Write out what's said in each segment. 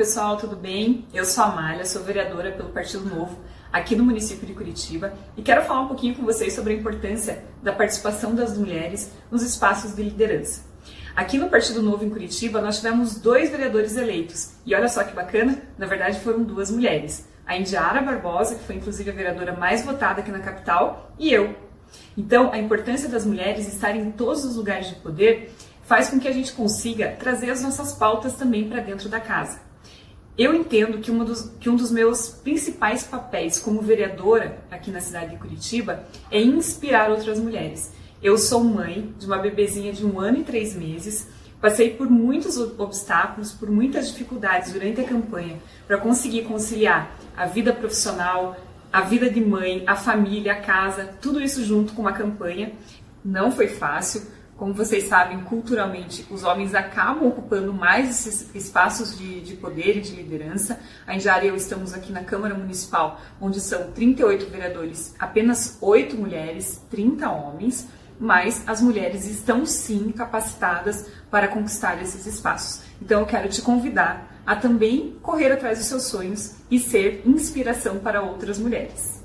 pessoal, tudo bem? Eu sou a Malha, sou vereadora pelo Partido Novo aqui no município de Curitiba e quero falar um pouquinho com vocês sobre a importância da participação das mulheres nos espaços de liderança. Aqui no Partido Novo em Curitiba nós tivemos dois vereadores eleitos e olha só que bacana, na verdade foram duas mulheres, a Indiara Barbosa, que foi inclusive a vereadora mais votada aqui na capital, e eu. Então, a importância das mulheres estarem em todos os lugares de poder faz com que a gente consiga trazer as nossas pautas também para dentro da casa. Eu entendo que, dos, que, um dos meus principais papéis como vereadora aqui na cidade de Curitiba é inspirar outras mulheres. Eu sou mãe de uma bebezinha de um ano e três meses, passei por muitos obstáculos, por muitas dificuldades durante a campanha para conseguir conciliar a vida profissional, a vida de mãe, a família, a casa, tudo isso junto com uma campanha. Não foi fácil, como vocês sabem, culturalmente, os homens acabam ocupando mais esses espaços de, de poder e de liderança. A Indiara e eu estamos aqui na Câmara Municipal, onde são 38 vereadores, apenas 8 mulheres, 30 homens, mas as mulheres estão sim capacitadas para conquistar esses espaços. Então eu quero te convidar a também correr atrás dos seus sonhos e ser inspiração para outras mulheres.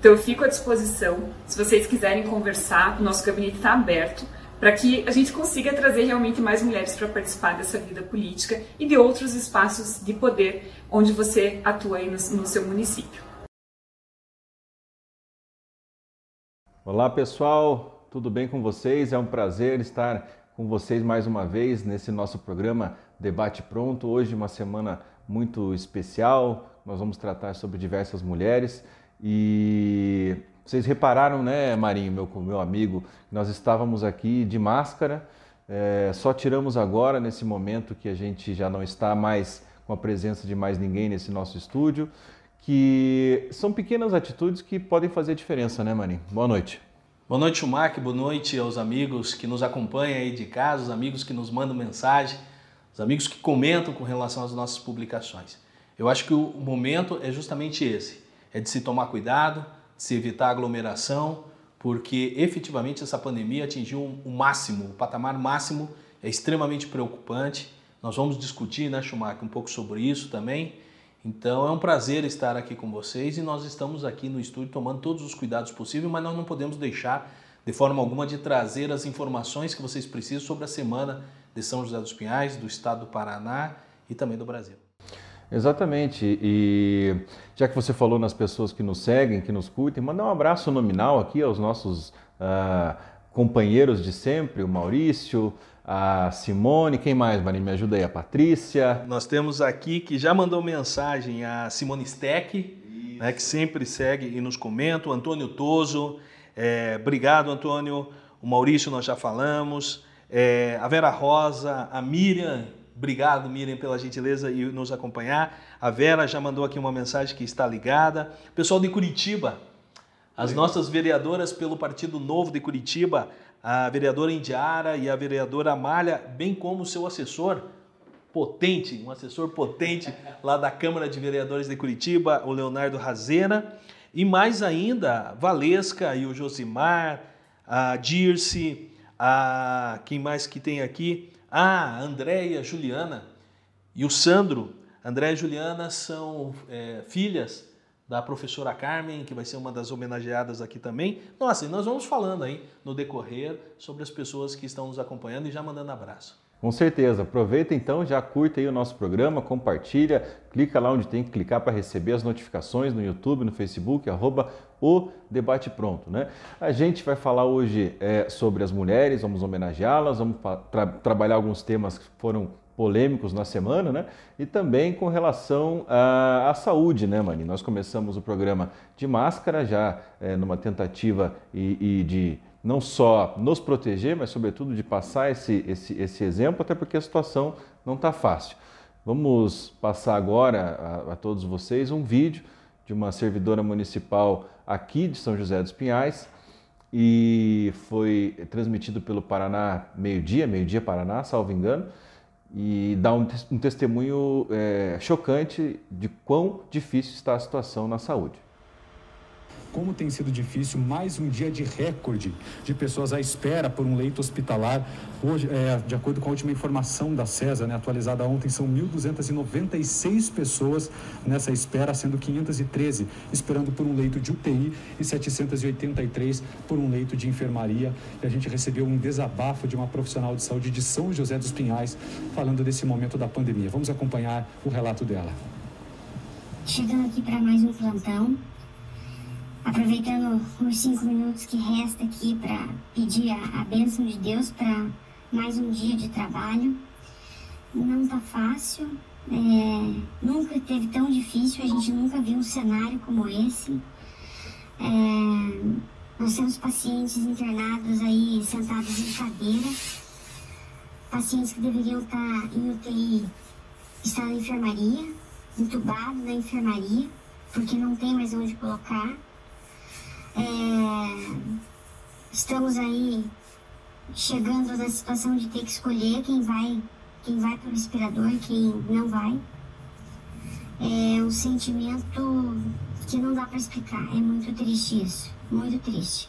Então eu fico à disposição, se vocês quiserem conversar, o nosso gabinete está aberto para que a gente consiga trazer realmente mais mulheres para participar dessa vida política e de outros espaços de poder onde você atua aí no, no seu município. Olá pessoal, tudo bem com vocês? É um prazer estar com vocês mais uma vez nesse nosso programa Debate Pronto. Hoje uma semana muito especial. Nós vamos tratar sobre diversas mulheres e vocês repararam, né, Marinho, meu, meu amigo, nós estávamos aqui de máscara, é, só tiramos agora, nesse momento que a gente já não está mais com a presença de mais ninguém nesse nosso estúdio, que são pequenas atitudes que podem fazer diferença, né, Marinho? Boa noite. Boa noite, Mark. Boa noite aos amigos que nos acompanham aí de casa, os amigos que nos mandam mensagem, os amigos que comentam com relação às nossas publicações. Eu acho que o momento é justamente esse: é de se tomar cuidado, se evitar aglomeração, porque efetivamente essa pandemia atingiu o máximo, o patamar máximo é extremamente preocupante. Nós vamos discutir, né, Schumacher, um pouco sobre isso também. Então é um prazer estar aqui com vocês e nós estamos aqui no estúdio tomando todos os cuidados possíveis, mas nós não podemos deixar de forma alguma de trazer as informações que vocês precisam sobre a semana de São José dos Pinhais, do estado do Paraná e também do Brasil. Exatamente. E já que você falou nas pessoas que nos seguem, que nos curtem, mandar um abraço nominal aqui aos nossos uh, companheiros de sempre, o Maurício, a Simone, quem mais, Marinho? Me ajuda aí, a Patrícia. Nós temos aqui que já mandou mensagem a Simone Steck, né, que sempre segue e nos comenta, o Antônio Toso. É, obrigado, Antônio. O Maurício nós já falamos. É, a Vera Rosa, a Miriam Obrigado, Miriam, pela gentileza e nos acompanhar. A Vera já mandou aqui uma mensagem que está ligada. Pessoal de Curitiba, as nossas vereadoras pelo Partido Novo de Curitiba, a vereadora Indiara e a vereadora Amália, bem como o seu assessor potente, um assessor potente lá da Câmara de Vereadores de Curitiba, o Leonardo Razena, e mais ainda, Valesca e o Josimar, a Dirce, a quem mais que tem aqui? Ah, Andréia, Juliana e o Sandro. Andréia e Juliana são é, filhas da professora Carmen, que vai ser uma das homenageadas aqui também. Nossa, e nós vamos falando aí no decorrer sobre as pessoas que estão nos acompanhando e já mandando abraço. Com certeza. Aproveita então, já curta aí o nosso programa, compartilha, clica lá onde tem que clicar para receber as notificações no YouTube, no Facebook, arroba o Debate Pronto. Né? A gente vai falar hoje é, sobre as mulheres, vamos homenageá-las, vamos tra trabalhar alguns temas que foram polêmicos na semana, né? E também com relação à, à saúde, né, Mani? Nós começamos o programa de máscara, já é, numa tentativa e, e de não só nos proteger, mas sobretudo de passar esse, esse, esse exemplo, até porque a situação não está fácil. Vamos passar agora a, a, todos vocês um vídeo de uma servidora municipal aqui de São José dos Pinhais e foi transmitido pelo Paraná meio-dia, meio-dia Paraná, salvo engano, e dá um, um testemunho é, chocante de quão difícil está a situação na saúde. Como tem sido difícil mais um dia de recorde de pessoas à espera por um leito hospitalar. Hoje, é, de acordo com a última informação da CESA, né, atualizada ontem, são 1.296 pessoas nessa espera, sendo 513 esperando por um leito de UTI e 783 por um leito de enfermaria. E a gente recebeu um desabafo de uma profissional de saúde de São José dos Pinhais falando desse momento da pandemia. Vamos acompanhar o relato dela. Chegando aqui para mais um plantão, aproveitando os cinco minutos que resta aqui para pedir a, a bênção de Deus para mais um dia de trabalho. Não tá fácil, é, nunca teve tão difícil, a gente nunca viu um cenário como esse. É, nós temos pacientes internados aí sentados em cadeira, pacientes que deveriam estar em UTI estão na enfermaria, entubado na enfermaria, porque não tem mais onde colocar. É, estamos aí chegando na situação de ter que escolher quem vai, quem vai para o respirador e quem não vai. É um sentimento que não dá para explicar. É muito triste isso, muito triste.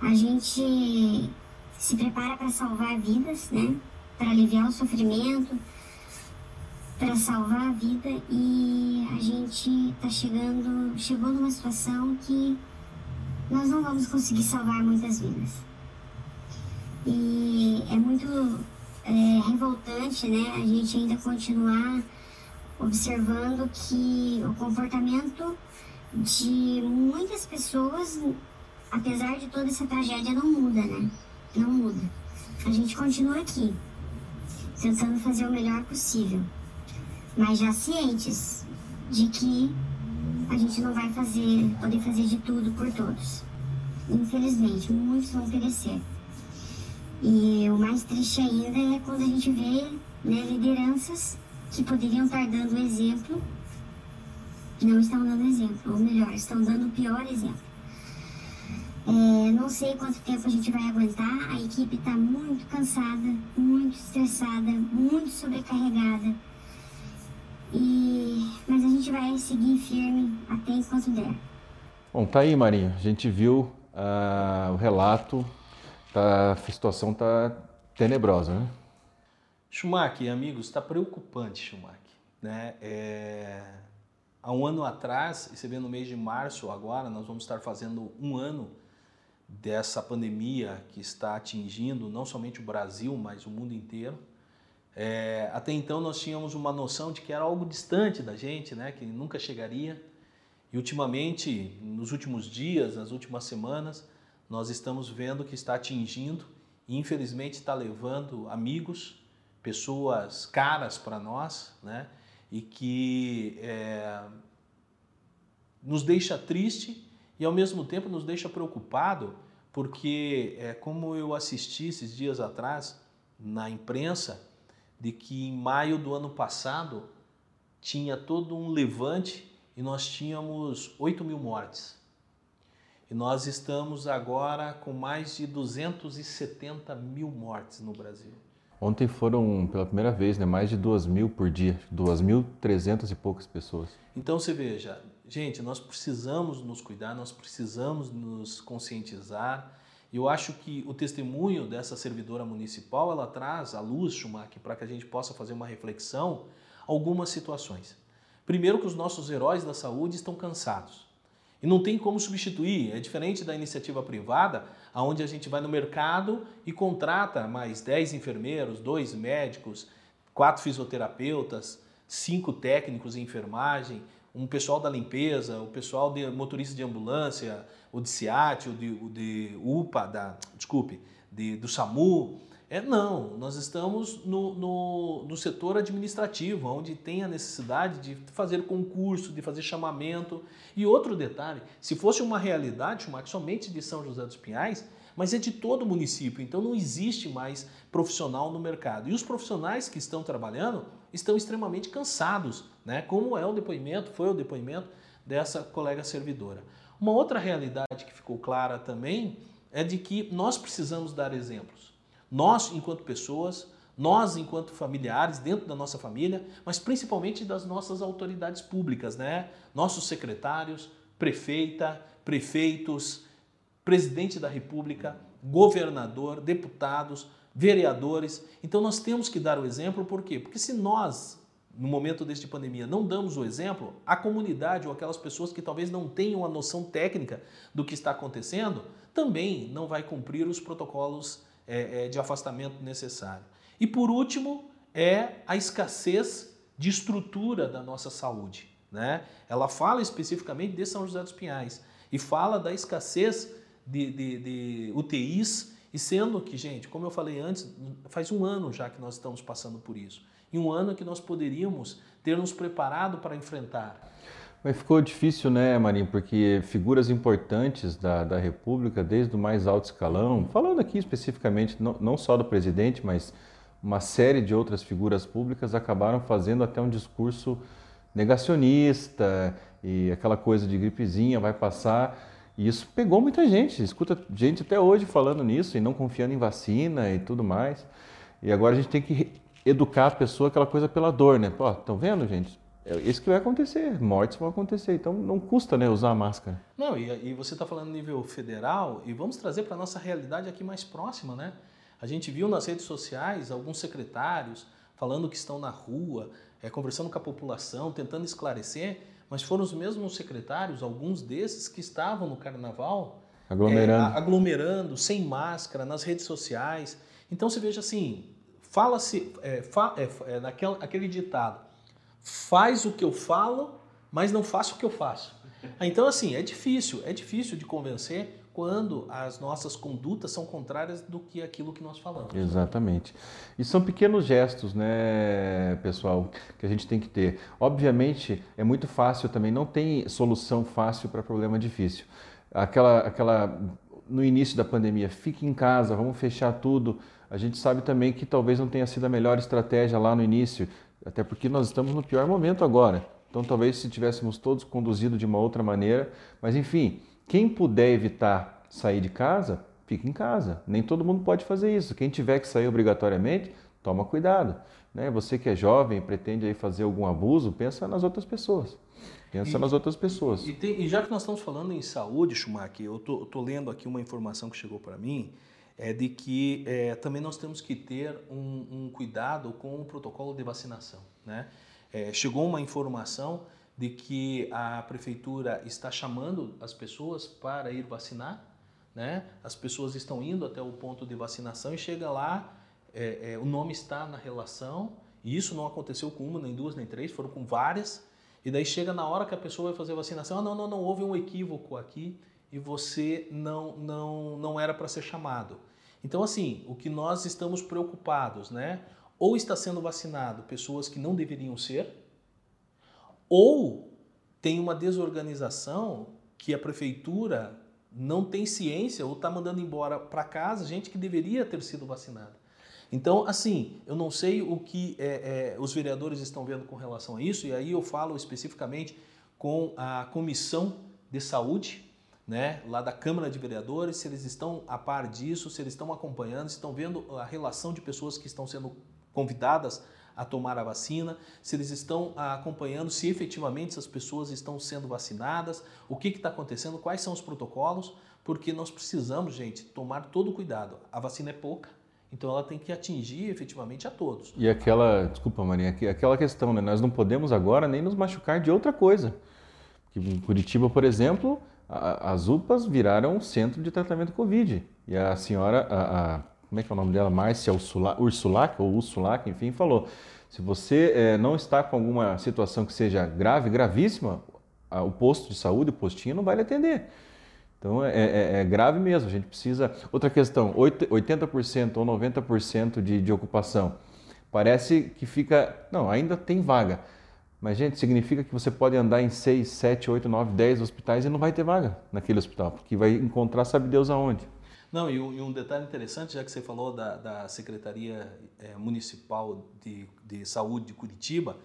A gente se prepara para salvar vidas, né? Para aliviar o sofrimento, para salvar a vida e a gente está chegando, chegou numa situação que nós não vamos conseguir salvar muitas vidas. E é muito é, revoltante, né, a gente ainda continuar observando que o comportamento de muitas pessoas, apesar de toda essa tragédia, não muda, né? Não muda. A gente continua aqui, tentando fazer o melhor possível, mas já cientes de que a gente não vai fazer, poder fazer de tudo por todos. Infelizmente, muitos vão perecer. E o mais triste ainda é quando a gente vê né, lideranças que poderiam estar dando exemplo, não estão dando exemplo, ou melhor, estão dando o pior exemplo. É, não sei quanto tempo a gente vai aguentar, a equipe está muito cansada, muito estressada, muito sobrecarregada. E, mas a gente vai seguir firme até enquanto der. Bom, tá aí, Marinha. A gente viu uh, o relato, tá, a situação tá tenebrosa, né? Schumacher, amigos, está preocupante, Schumacher. Né? É... Há um ano atrás, e você vê no mês de março agora, nós vamos estar fazendo um ano dessa pandemia que está atingindo não somente o Brasil, mas o mundo inteiro. É, até então nós tínhamos uma noção de que era algo distante da gente, né, que nunca chegaria. E ultimamente, nos últimos dias, nas últimas semanas, nós estamos vendo que está atingindo e infelizmente está levando amigos, pessoas caras para nós, né, e que é, nos deixa triste e ao mesmo tempo nos deixa preocupado, porque é como eu assisti esses dias atrás na imprensa de que em maio do ano passado tinha todo um levante e nós tínhamos 8 mil mortes. E nós estamos agora com mais de 270 mil mortes no Brasil. Ontem foram, pela primeira vez, né, mais de 2 mil por dia, 2.300 e poucas pessoas. Então você veja, gente, nós precisamos nos cuidar, nós precisamos nos conscientizar eu acho que o testemunho dessa servidora municipal, ela traz à luz, Schumacher, para que a gente possa fazer uma reflexão, algumas situações. Primeiro que os nossos heróis da saúde estão cansados. E não tem como substituir, é diferente da iniciativa privada, onde a gente vai no mercado e contrata mais 10 enfermeiros, dois médicos, quatro fisioterapeutas, cinco técnicos em enfermagem, um pessoal da limpeza, o pessoal de motorista de ambulância, o de SIAT, o de, o de UPA, da, desculpe, de, do SAMU. É, não, nós estamos no, no, no, setor administrativo, onde tem a necessidade de fazer concurso, de fazer chamamento. E outro detalhe, se fosse uma realidade, uma, somente de São José dos Pinhais, mas é de todo o município, então não existe mais profissional no mercado. E os profissionais que estão trabalhando estão extremamente cansados, né? como é o depoimento, foi o depoimento dessa colega servidora. Uma outra realidade que ficou clara também é de que nós precisamos dar exemplos. Nós, enquanto pessoas, nós, enquanto familiares, dentro da nossa família, mas principalmente das nossas autoridades públicas, né? Nossos secretários, prefeita, prefeitos, presidente da República, governador, deputados, vereadores. Então nós temos que dar o exemplo, por quê? Porque se nós, no momento deste pandemia, não damos o exemplo, a comunidade ou aquelas pessoas que talvez não tenham a noção técnica do que está acontecendo, também não vai cumprir os protocolos é, é, de afastamento necessário. E por último, é a escassez de estrutura da nossa saúde. Né? Ela fala especificamente de São José dos Pinhais e fala da escassez de, de, de UTIs, e sendo que, gente, como eu falei antes, faz um ano já que nós estamos passando por isso. E um ano que nós poderíamos ter nos preparado para enfrentar. Mas ficou difícil, né, Marinho? Porque figuras importantes da, da República, desde o mais alto escalão, falando aqui especificamente, não, não só do presidente, mas uma série de outras figuras públicas acabaram fazendo até um discurso negacionista e aquela coisa de gripezinha vai passar. E isso pegou muita gente, escuta gente até hoje falando nisso e não confiando em vacina e tudo mais. E agora a gente tem que educar a pessoa aquela coisa pela dor, né? Pô, estão vendo, gente? É isso que vai acontecer, mortes vão acontecer, então não custa né, usar a máscara. Não, e, e você está falando nível federal, e vamos trazer para a nossa realidade aqui mais próxima, né? A gente viu nas redes sociais alguns secretários falando que estão na rua, é, conversando com a população, tentando esclarecer, mas foram os mesmos secretários, alguns desses, que estavam no carnaval aglomerando, é, aglomerando sem máscara, nas redes sociais. Então você veja assim, fala-se, é, fa, é, é, naquele aquele ditado, faz o que eu falo, mas não faça o que eu faço. Então assim, é difícil, é difícil de convencer quando as nossas condutas são contrárias do que aquilo que nós falamos. Exatamente. E são pequenos gestos, né, pessoal, que a gente tem que ter. Obviamente, é muito fácil também, não tem solução fácil para problema difícil. Aquela, aquela no início da pandemia, fique em casa, vamos fechar tudo. A gente sabe também que talvez não tenha sido a melhor estratégia lá no início, até porque nós estamos no pior momento agora. Então, talvez se tivéssemos todos conduzido de uma outra maneira, mas enfim, quem puder evitar sair de casa, fica em casa. Nem todo mundo pode fazer isso. Quem tiver que sair obrigatoriamente, toma cuidado. Né? Você que é jovem, pretende aí fazer algum abuso, pensa nas outras pessoas. Pensa e, nas outras pessoas. E, tem, e, já que nós estamos falando em saúde, Schumacher, eu estou lendo aqui uma informação que chegou para mim, é de que é, também nós temos que ter um, um, cuidado com o protocolo de vacinação. Né? É, chegou uma informação de que a prefeitura está chamando as pessoas para ir vacinar, né? As pessoas estão indo até o ponto de vacinação e chega lá, é, é, o nome está na relação, e isso não aconteceu com uma, nem duas, nem três, foram com várias, e daí chega na hora que a pessoa vai fazer a vacinação, ah, não, não, não, houve um equívoco aqui e você não, não, não era para ser chamado. Então, assim, o que nós estamos preocupados, né? Ou está sendo vacinado pessoas que não deveriam ser, ou tem uma desorganização que a prefeitura não tem ciência ou está mandando embora para casa gente que deveria ter sido vacinada. Então, assim, eu não sei o que é, é, os vereadores estão vendo com relação a isso, e aí eu falo especificamente com a Comissão de Saúde, né, lá da Câmara de Vereadores, se eles estão a par disso, se eles estão acompanhando, se estão vendo a relação de pessoas que estão sendo convidadas a tomar a vacina, se eles estão acompanhando se efetivamente essas pessoas estão sendo vacinadas, o que está acontecendo, quais são os protocolos, porque nós precisamos, gente, tomar todo o cuidado. A vacina é pouca, então ela tem que atingir efetivamente a todos. E aquela, desculpa Maria, aquela questão, né? Nós não podemos agora nem nos machucar de outra coisa. Em Curitiba, por exemplo, as UPAs viraram um centro de tratamento Covid. E a senhora, a, a como é que é o nome dela? Márcia Ursulac, ou Ursulac, enfim, falou. Se você é, não está com alguma situação que seja grave, gravíssima, o posto de saúde, o postinho, não vai lhe atender. Então é, é, é grave mesmo, a gente precisa. Outra questão: 80% ou 90% de, de ocupação. Parece que fica. Não, ainda tem vaga. Mas, gente, significa que você pode andar em 6, 7, 8, 9, 10 hospitais e não vai ter vaga naquele hospital, porque vai encontrar sabe Deus aonde. Não, e um, e um, detalhe interessante, já que você falou da, da Secretaria é, Municipal de, de, Saúde de Curitiba,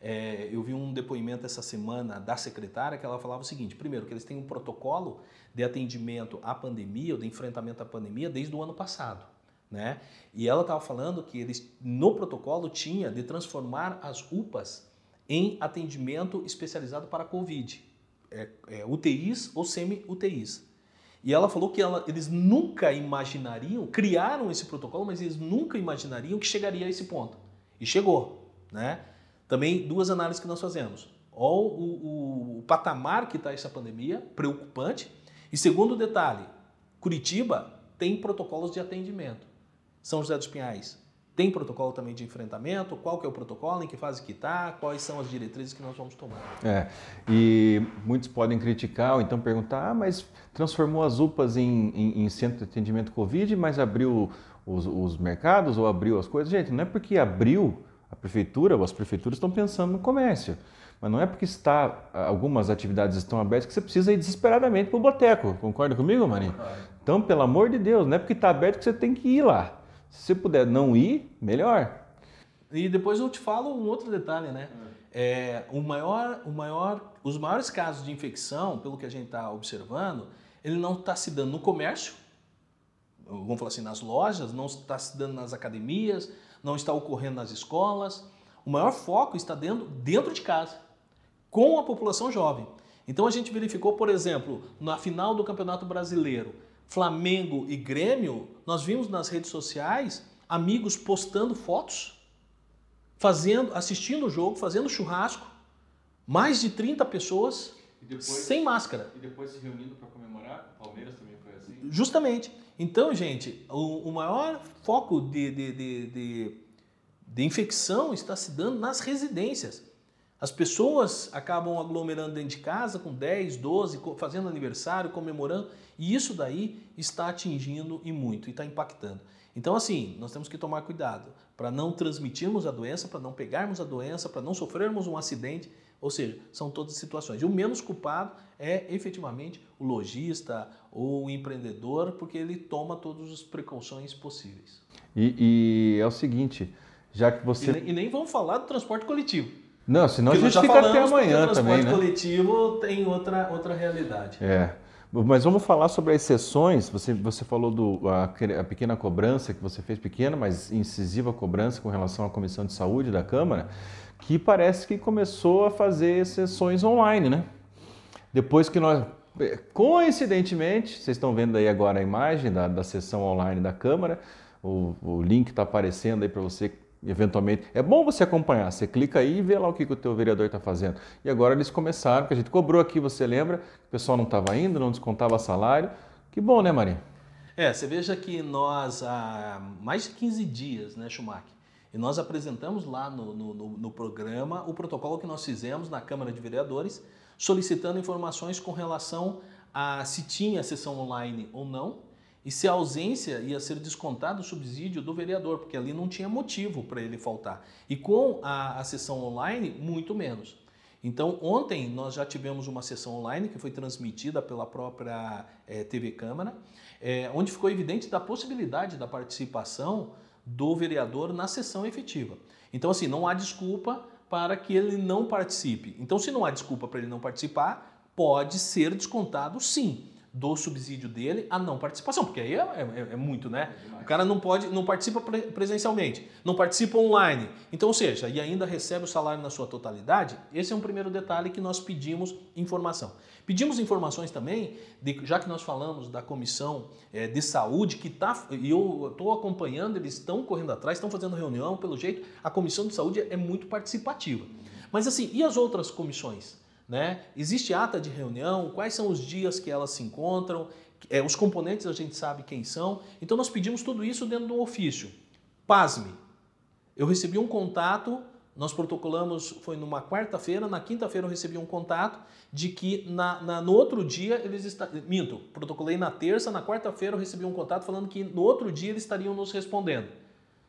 é, eu vi um depoimento essa semana da secretária que ela falava o seguinte: primeiro, que eles têm um protocolo de atendimento à pandemia, ou de enfrentamento à pandemia, desde o ano passado. Né? E ela estava falando que eles, no protocolo, tinha de transformar as UPAs em atendimento especializado para a Covid. é, é, UTIs ou semi-UTIs. E ela falou que ela, eles nunca imaginariam, criaram esse protocolo, mas eles nunca imaginariam que chegaria a esse ponto. E chegou. Né? Também duas análises que nós fazemos. Olha o, o, o patamar que está essa pandemia, preocupante. E segundo detalhe, Curitiba tem protocolos de atendimento. São José dos Pinhais tem protocolo também de enfrentamento? Qual que é o protocolo? Em que fase que está? Quais são as diretrizes que nós vamos tomar? É, e muitos podem criticar ou então perguntar, ah, mas transformou as UPAs em, em, em centro de atendimento Covid, mas abriu os, os, mercados ou abriu as coisas? Gente, não é porque abriu a prefeitura ou as prefeituras estão pensando no comércio. Mas não é porque está, algumas atividades estão abertas que você precisa ir desesperadamente para o boteco. Concorda comigo, Marinho? Então, pelo amor de Deus, não é porque está aberto que você tem que ir lá. Se puder não ir, melhor. E depois eu te falo um outro detalhe, né? É, o maior, o maior, os maiores casos de infecção, pelo que a gente está observando, ele não está se dando no comércio, vamos falar assim, nas lojas, não está se dando nas academias, não está ocorrendo nas escolas. O maior foco está dentro, dentro de casa, com a população jovem. Então a gente verificou, por exemplo, na final do Campeonato Brasileiro, Flamengo e Grêmio, nós vimos nas redes sociais amigos postando fotos, fazendo, assistindo o jogo, fazendo churrasco, mais de 30 pessoas depois, sem máscara. E depois se reunindo para comemorar, o Palmeiras também foi assim? Justamente. Então, gente, o, o maior foco de, de, de, de, de infecção está se dando nas residências. As pessoas acabam aglomerando dentro de casa com 10, 12, fazendo aniversário, comemorando, e isso daí está atingindo e muito, e está impactando. Então, assim, nós temos que tomar cuidado para não transmitirmos a doença, para não pegarmos a doença, para não sofrermos um acidente, ou seja, são todas situações. E o menos culpado é efetivamente o lojista ou o empreendedor, porque ele toma todas as precauções possíveis. E, e é o seguinte, já que você. E, e nem vamos falar do transporte coletivo. Não, senão Porque a gente fica até amanhã também, né? O coletivo tem outra, outra realidade. É. Mas vamos falar sobre as sessões. Você, você falou do a, a, pequena cobrança que você fez, pequena, mas incisiva cobrança com relação à Comissão de Saúde da Câmara, que parece que começou a fazer sessões online, né? Depois que nós. Coincidentemente, vocês estão vendo aí agora a imagem da, da sessão online da Câmara, o, o link está aparecendo aí para você eventualmente. É bom você acompanhar, você clica aí e vê lá o que, que o teu vereador está fazendo. E agora eles começaram, que a gente cobrou aqui, você lembra? O pessoal não estava indo, não descontava salário. Que bom, né, Maria? É, você veja que nós há mais de 15 dias, né, Schumacher? E nós apresentamos lá no, no, no programa o protocolo que nós fizemos na Câmara de Vereadores, solicitando informações com relação a se tinha sessão online ou não, e se a ausência ia ser descontado o subsídio do vereador, porque ali não tinha motivo para ele faltar. E com a, a sessão online, muito menos. Então, ontem nós já tivemos uma sessão online que foi transmitida pela própria é, eh, TV Câmara, é, onde ficou evidente da possibilidade da participação do vereador na sessão efetiva. Então, assim, não há desculpa para que ele não participe. Então, se não há desculpa para ele não participar, pode ser descontado sim do subsídio dele a não participação, porque aí é, é, é muito, né? É o cara não pode, não participa presencialmente, não participa online, então, ou seja, e ainda recebe o salário na sua totalidade. Esse é um primeiro detalhe que nós pedimos informação. Pedimos informações também, de, já que nós falamos da comissão é, de saúde que está, e eu estou acompanhando, eles estão correndo atrás, estão fazendo reunião, pelo jeito, a comissão de saúde é muito participativa. Mas assim, e as outras comissões? Né? Existe ata de reunião, quais são os dias que elas se encontram, é, os componentes a gente sabe quem são. Então nós pedimos tudo isso dentro do ofício. Pasme, eu recebi um contato, nós protocolamos, foi numa quarta-feira, na quinta-feira eu recebi um contato de que na, na, no outro dia eles estariam. Minto, protocolei na terça, na quarta-feira eu recebi um contato falando que no outro dia eles estariam nos respondendo.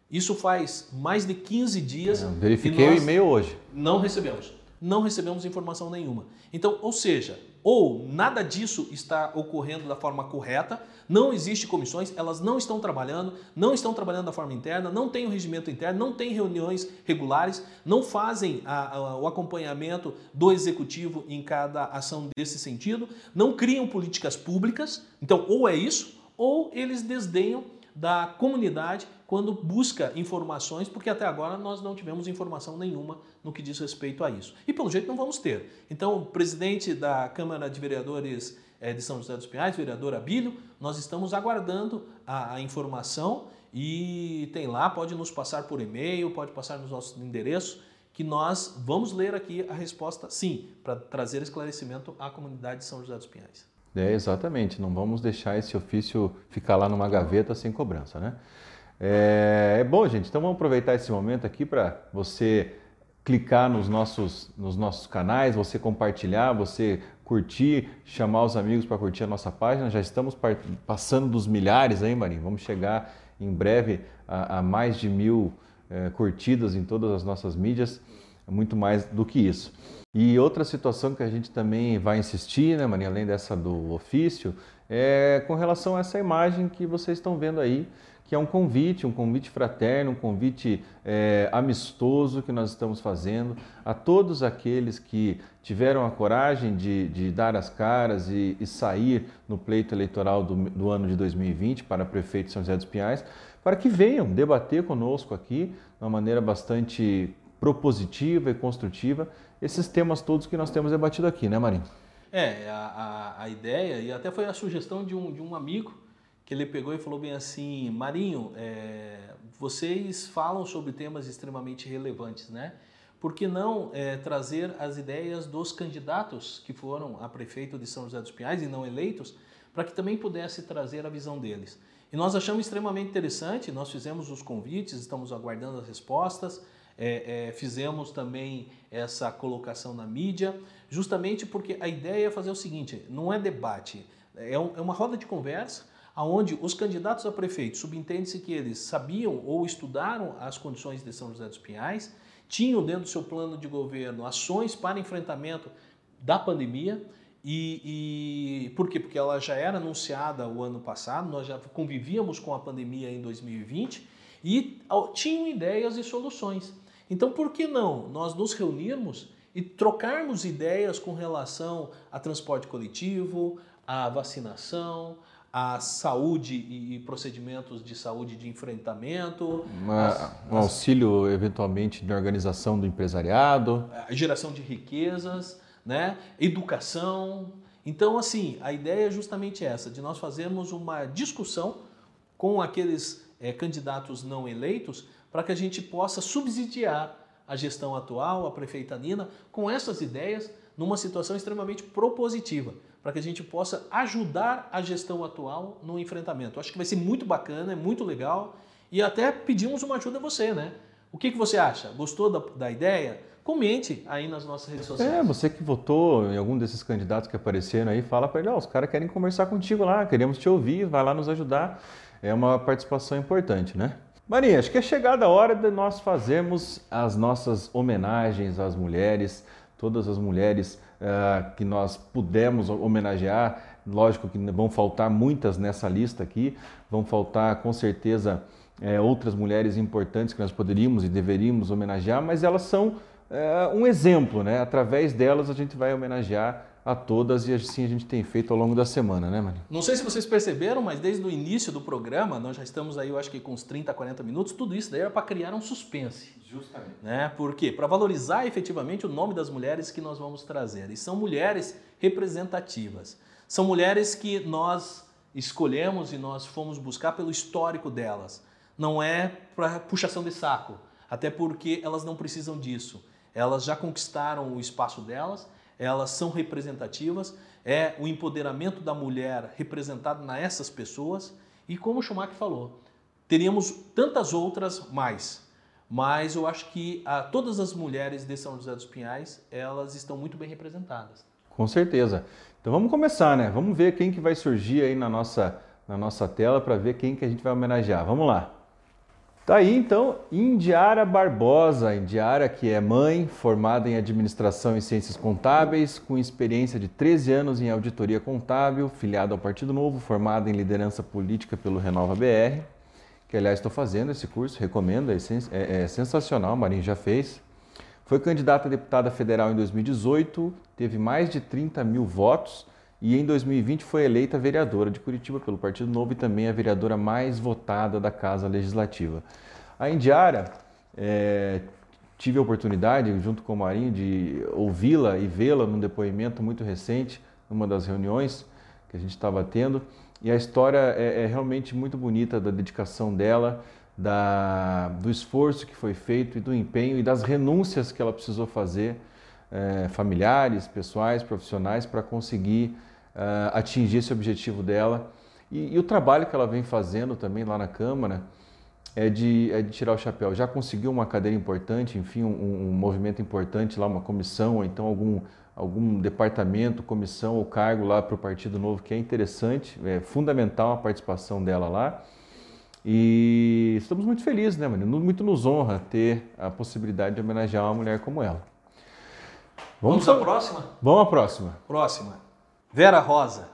Isso faz mais de 15 dias. É, verifiquei o e-mail hoje. Não recebemos não recebemos informação nenhuma. Então, ou seja, ou nada disso está ocorrendo da forma correta, não existe comissões, elas não estão trabalhando, não estão trabalhando da forma interna, não tem o um regimento interno, não tem reuniões regulares, não fazem a, a, o acompanhamento do executivo em cada ação desse sentido, não criam políticas públicas. Então, ou é isso, ou eles desdenham da comunidade quando busca informações, porque até agora nós não tivemos informação nenhuma no que diz respeito a isso. E pelo jeito não vamos ter. Então, o presidente da Câmara de Vereadores eh, de São José dos Pinhais, vereador Abílio, nós estamos aguardando a, a informação e tem lá, pode nos passar por e-mail, pode passar nos nossos endereços, que nós vamos ler aqui a resposta sim, para trazer esclarecimento à comunidade de São José dos Pinhais. É, exatamente, não vamos deixar esse ofício ficar lá numa gaveta sem cobrança, né? É, é bom, gente, então vamos aproveitar esse momento aqui para você clicar nos nossos, nos nossos canais, você compartilhar, você curtir, chamar os amigos para curtir a nossa página. Já estamos passando dos milhares aí, Marinho. Vamos chegar em breve a, a mais de mil é, curtidas em todas as nossas mídias, muito mais do que isso. E outra situação que a gente também vai insistir, né, Marinho, além dessa do ofício, é com relação a essa imagem que vocês estão vendo aí, que é um convite, um convite fraterno, um convite é, amistoso que nós estamos fazendo a todos aqueles que tiveram a coragem de, de dar as caras e, e, sair no pleito eleitoral do, do ano de 2020 para prefeito de São José dos Pinhais, para que venham debater conosco aqui de uma maneira bastante propositiva e construtiva esses temas todos que nós temos debatido aqui, né, Marinho? É, a, a, a ideia, e até foi a sugestão de um, de um amigo, que ele pegou e falou bem assim, Marinho, é, vocês falam sobre temas extremamente relevantes, né? Por que não é, trazer as ideias dos candidatos que foram a prefeito de São José dos Pinhais e não eleitos, para que também pudesse trazer a visão deles? E nós achamos extremamente interessante, nós fizemos os convites, estamos aguardando as respostas, é, é, fizemos também essa colocação na mídia, justamente porque a ideia é fazer o seguinte: não é debate, é, um, é uma roda de conversa aonde os candidatos a prefeito subentende-se que eles sabiam ou estudaram as condições de São José dos Pinhais, tinham dentro do seu plano de governo ações para enfrentamento da pandemia. E, e, por quê? Porque ela já era anunciada o ano passado, nós já convivíamos com a pandemia em 2020 e tinham ideias e soluções. Então, por que não nós nos reunirmos e trocarmos ideias com relação a transporte coletivo, a vacinação, a saúde e procedimentos de saúde de enfrentamento. Uma, as, um auxílio, as, eventualmente, de organização do empresariado. A geração de riquezas, né? educação. Então, assim, a ideia é justamente essa, de nós fazermos uma discussão com aqueles é, candidatos não eleitos para que a gente possa subsidiar a gestão atual, a prefeita Nina, com essas ideias numa situação extremamente propositiva para que a gente possa ajudar a gestão atual no enfrentamento. Acho que vai ser muito bacana, é muito legal e até pedimos uma ajuda a você, né? O que, que você acha? Gostou da, da ideia? Comente aí nas nossas redes sociais. É, você que votou em algum desses candidatos que apareceram aí, fala para ele, oh, os caras querem conversar contigo lá, queremos te ouvir, vai lá nos ajudar. É uma participação importante, né? Marinha, acho que é chegada a hora de nós fazermos as nossas homenagens às mulheres, todas as mulheres uh, que nós pudemos homenagear. Lógico que vão faltar muitas nessa lista aqui, vão faltar com certeza é, outras mulheres importantes que nós poderíamos e deveríamos homenagear, mas elas são é, um exemplo, né? Através delas a gente vai homenagear a todas e assim a gente tem feito ao longo da semana, né, Mani? Não sei se vocês perceberam, mas desde o início do programa, nós já estamos aí, eu acho que com uns 30, 40 minutos, tudo isso daí era para criar um suspense. Justamente. Né? Por quê? Para valorizar efetivamente o nome das mulheres que nós vamos trazer. E são mulheres representativas. São mulheres que nós escolhemos e nós fomos buscar pelo histórico delas. Não é para puxação de saco, até porque elas não precisam disso. Elas já conquistaram o espaço delas elas são representativas, é o empoderamento da mulher representado nessas pessoas e como o Schumacher falou, teríamos tantas outras mais, mas eu acho que a, todas as mulheres de São José dos Pinhais, elas estão muito bem representadas. Com certeza. Então vamos começar, né? Vamos ver quem que vai surgir aí na nossa, na nossa tela para ver quem que a gente vai homenagear. Vamos lá. Tá aí então Indiara Barbosa, Indiara que é mãe, formada em administração e ciências contábeis, com experiência de 13 anos em auditoria contábil, filiada ao Partido Novo, formada em liderança política pelo Renova BR, que aliás estou fazendo esse curso, recomendo, é, é, é sensacional, Marinho já fez. Foi candidata a deputada federal em 2018, teve mais de 30 mil votos e em 2020 foi eleita vereadora de Curitiba pelo Partido Novo e também a vereadora mais votada da Casa Legislativa. A Indiara, é, tive a oportunidade, junto com o Marinho, de ouvi-la e vê-la num depoimento muito recente, numa das reuniões que a gente estava tendo, e a história é, é realmente muito bonita da dedicação dela, da, do esforço que foi feito e do empenho e das renúncias que ela precisou fazer, é, familiares, pessoais, profissionais, para conseguir uh, atingir esse objetivo dela. E, e, o trabalho que ela vem fazendo também lá na Câmara é de, é de tirar o chapéu. Já conseguiu uma cadeira importante, enfim, um, um movimento importante lá, uma comissão, ou então algum, algum departamento, comissão ou cargo lá para o Partido Novo, que é interessante, é fundamental a participação dela lá. E estamos muito felizes, né, mano? Muito nos honra ter a possibilidade de homenagear uma mulher como ela. Vamos, Vamos à próxima? Vamos à próxima. Próxima. Vera Rosa,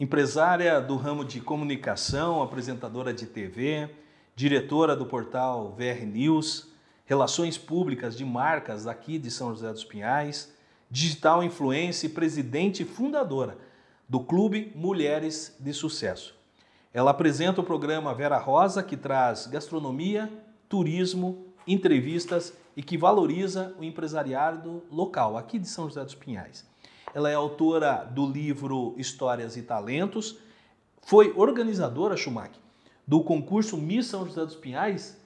empresária do ramo de comunicação, apresentadora de TV, diretora do portal VR News, relações públicas de marcas aqui de São José dos Pinhais, digital influência e presidente e fundadora do Clube Mulheres de Sucesso. Ela apresenta o programa Vera Rosa, que traz gastronomia, turismo, entrevistas e que valoriza o empresariado local, aqui de São José dos Pinhais. Ela é autora do livro Histórias e Talentos, foi organizadora, Schumacher, do concurso Miss São José dos Pinhais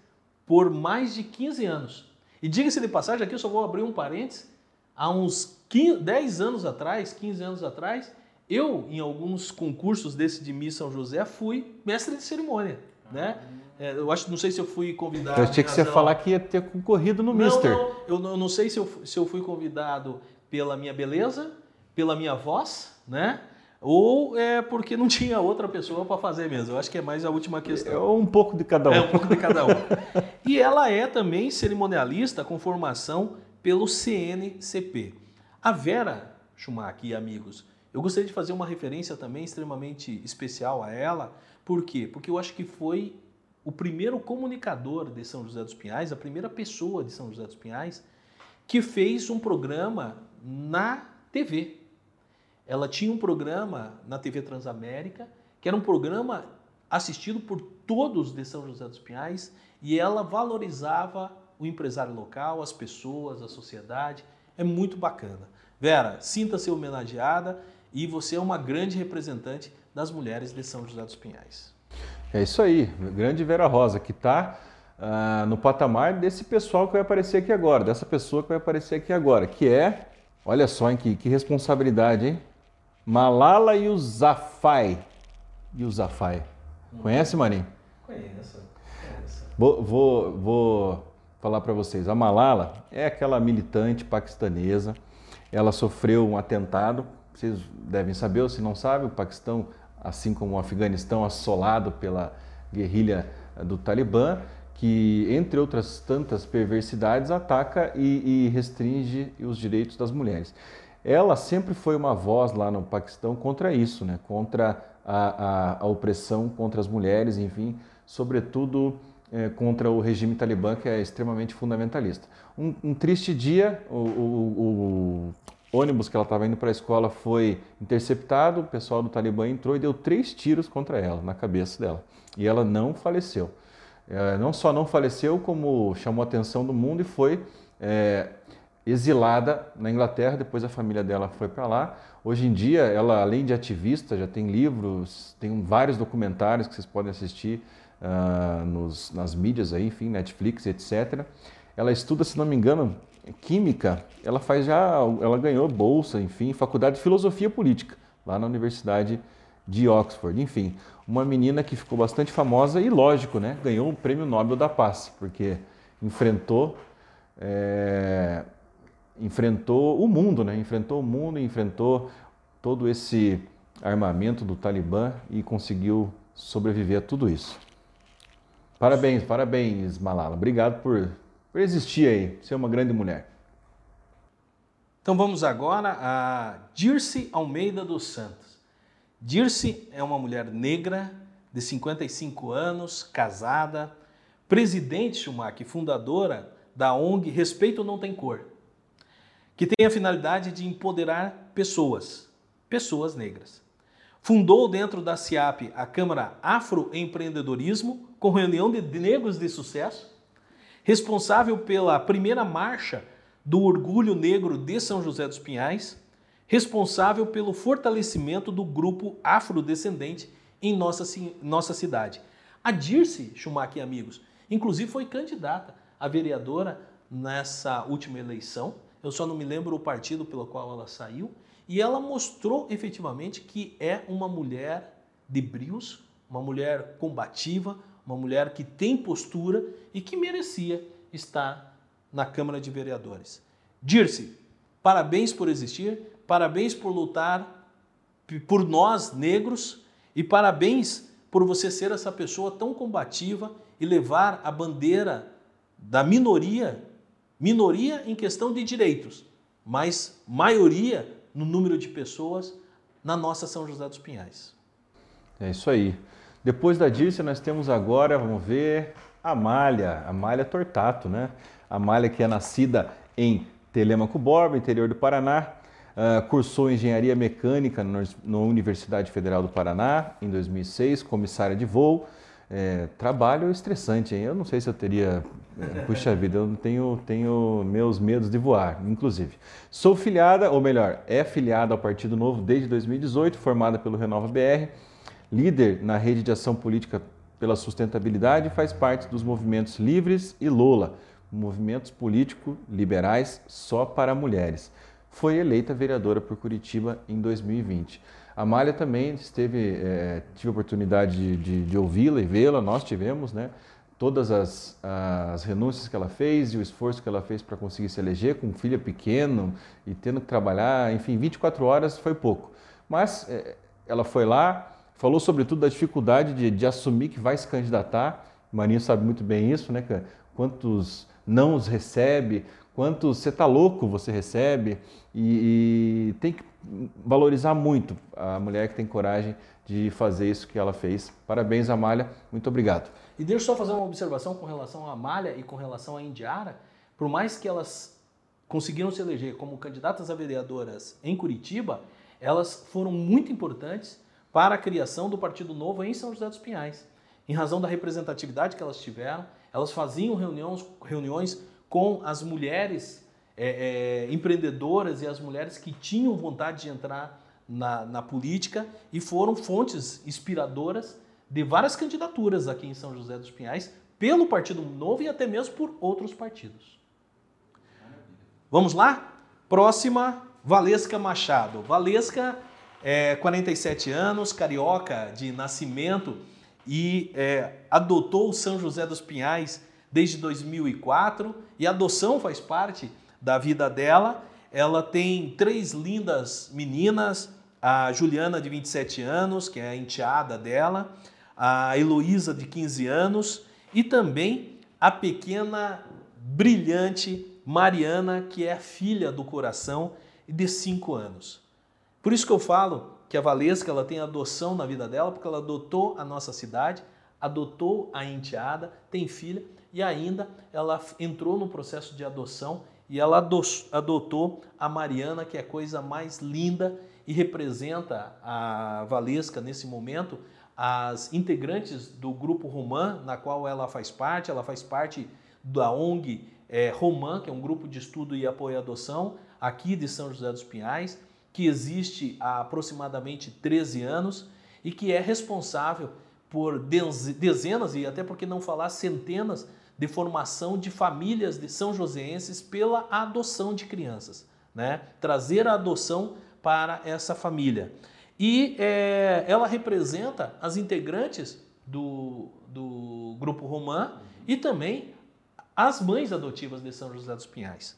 por mais de 15 anos. E diga-se de passagem, aqui eu só vou abrir um parênteses, há uns 15, 10 anos atrás, 15 anos atrás, eu, em alguns concursos desse de Miss São José, fui mestre de cerimônia, né? É, eu acho, não sei se eu fui convidado. Eu achei que você ia falar que ia ter concorrido no não, Mister. Não, eu não, eu não sei se eu, se eu fui convidado pela minha beleza, pela minha voz, né? Ou é porque não tinha outra pessoa para fazer mesmo. Eu acho que é mais a última questão. É um pouco de cada um. É um pouco de cada um. e ela é também cerimonialista com formação pelo CNCP. A Vera Schumacher e amigos, eu gostaria de fazer uma referência também extremamente especial a ela. Por quê? Porque eu acho que foi o primeiro comunicador de São José dos Pinhais, a primeira pessoa de São José dos Pinhais, que fez um programa na TV ela tinha um programa na TV Transamérica, que era um programa assistido por todos de São José dos Pinhais, e ela valorizava o empresário local, as pessoas, a sociedade. É muito bacana. Vera, sinta-se homenageada e você é uma grande representante das mulheres de São José dos Pinhais. É isso aí, grande Vera Rosa, que está uh, ah, no patamar desse pessoal que vai aparecer aqui agora, dessa pessoa que vai aparecer aqui agora, que é, olha só, hein, que, que responsabilidade, hein? Malala Yousafzai. Yousafzai. Conhece, Marinho? Conheço. Conheço. Vou, vou, vou falar para vocês. A Malala é aquela militante paquistanesa. Ela sofreu um atentado. Vocês devem saber, ou se não sabem, o Paquistão, assim como o Afeganistão, assolado pela guerrilha do Talibã, que, entre outras tantas perversidades, ataca e, e restringe os direitos das mulheres ela sempre foi uma voz lá no Paquistão contra isso, né? contra a, a, a opressão contra as mulheres, enfim, sobretudo é, contra o regime talibã, que é extremamente fundamentalista. Um, um triste dia, o, o, o ônibus que ela estava indo para a escola foi interceptado, o pessoal do Talibã entrou e deu três tiros contra ela, na cabeça dela. E ela não faleceu. É, não só não faleceu, como chamou a atenção do mundo e foi é, exilada na Inglaterra, depois a família dela foi para lá. Hoje em dia, ela, além de ativista, já tem livros, tem vários documentários que vocês podem assistir uh, nos, nas mídias, aí, enfim, Netflix, etc. Ela estuda, se não me engano, química. Ela faz já, ela ganhou bolsa, enfim, faculdade de filosofia política lá na Universidade de Oxford. Enfim, uma menina que ficou bastante famosa e, lógico, né, ganhou o Prêmio Nobel da Paz, porque enfrentou é, enfrentou o mundo, né? enfrentou o mundo, enfrentou todo esse armamento do Talibã e conseguiu sobreviver a tudo isso. Parabéns, parabéns, Malala. Obrigado por, por existir aí, ser uma grande mulher. Então vamos agora a Dirce Almeida dos Santos. Dirce é uma mulher negra de 55 anos, casada, presidente Schumacher, fundadora da ONG Respeito Não Tem Cor que tem a finalidade de empoderar pessoas, pessoas negras. Fundou dentro da CIAP a Câmara Afroempreendedorismo, com reunião de negros de sucesso, responsável pela primeira marcha do Orgulho Negro de São José dos Pinhais, responsável pelo fortalecimento do grupo afrodescendente em nossa, nossa cidade. A Dirce Schumacher, amigos, inclusive foi candidata a vereadora nessa última eleição. Eu só não me lembro o partido pelo qual ela saiu. E ela mostrou efetivamente que é uma mulher de brios, uma mulher combativa, uma mulher que tem postura e que merecia estar na Câmara de Vereadores. Dirce, parabéns por existir, parabéns por lutar por nós negros e parabéns por você ser essa pessoa tão combativa e levar a bandeira da minoria, minoria em questão de direitos, mas maioria no número de pessoas na nossa São José dos Pinhais. É isso aí. Depois da Dirce, nós temos agora, vamos ver, a Malha, a Malha Tortato, né? A Malha que é nascida em Telemaco Borba, interior do Paraná, uh, cursou engenharia mecânica na Universidade Federal do Paraná em 2006, comissária de voo. É, trabalho estressante, hein? Eu não sei se eu teria. É, puxa vida, eu tenho, tenho meus medos de voar, inclusive. Sou filiada, ou melhor, é filiada ao Partido Novo desde 2018, formada pelo Renova BR líder na rede de ação política pela sustentabilidade, faz parte dos movimentos Livres e Lula, movimentos políticos liberais só para mulheres. Foi eleita vereadora por Curitiba em 2020. A Malha também esteve, é, tive a oportunidade de, de, de ouvi-la e vê-la, nós tivemos, né? Todas as, as renúncias que ela fez e o esforço que ela fez para conseguir se eleger com um filho pequeno e tendo que trabalhar, enfim, 24 horas foi pouco. Mas é, ela foi lá, Falou sobretudo da dificuldade de, de assumir que vai se candidatar. Marinho sabe muito bem isso, né? Quantos não os recebe, quantos você está louco você recebe e, e, tem que valorizar muito a mulher que tem coragem de fazer isso que ela fez. Parabéns, Amália, muito obrigado. E deixa eu só fazer uma observação com relação à Amália e com relação à Indiara. Por mais que elas conseguiram se eleger como candidatas a vereadoras em Curitiba, elas foram muito importantes para a criação do Partido Novo em São José dos Pinhais. Em razão da representatividade que elas tiveram, elas faziam reuniões, reuniões com as mulheres é, é, empreendedoras e as mulheres que tinham vontade de entrar na, na política e foram fontes inspiradoras de várias candidaturas aqui em São José dos Pinhais pelo Partido Novo e até mesmo por outros partidos. Vamos lá? Próxima, Valesca Machado. Valesca é, 47 anos, carioca de nascimento e é, adotou São José dos Pinhais desde 2004 e a adoção faz parte da vida dela. Ela tem três lindas meninas, a Juliana de 27 anos, que é a enteada dela, a Heloísa de 15 anos e também a pequena brilhante Mariana, que é filha do coração de 5 anos. Por isso que eu falo que a Valesca ela tem adoção na vida dela, porque ela adotou a nossa cidade, adotou a enteada, tem filha e ainda ela entrou no processo de adoção e ela adotou a Mariana, que é a coisa mais linda e representa a Valesca nesse momento, as integrantes do grupo Romã, na qual ela faz parte, ela faz parte da ONG é, Romã, que é um grupo de estudo e apoio à adoção aqui de São José dos Pinhais que existe há aproximadamente 13 anos e que é responsável por dezenas e até porque não falar centenas de formação de famílias de São Joséenses pela adoção de crianças, né? Trazer a adoção para essa família. E é, ela representa as integrantes do, do Grupo Romã e também as mães adotivas de São José dos Pinhais.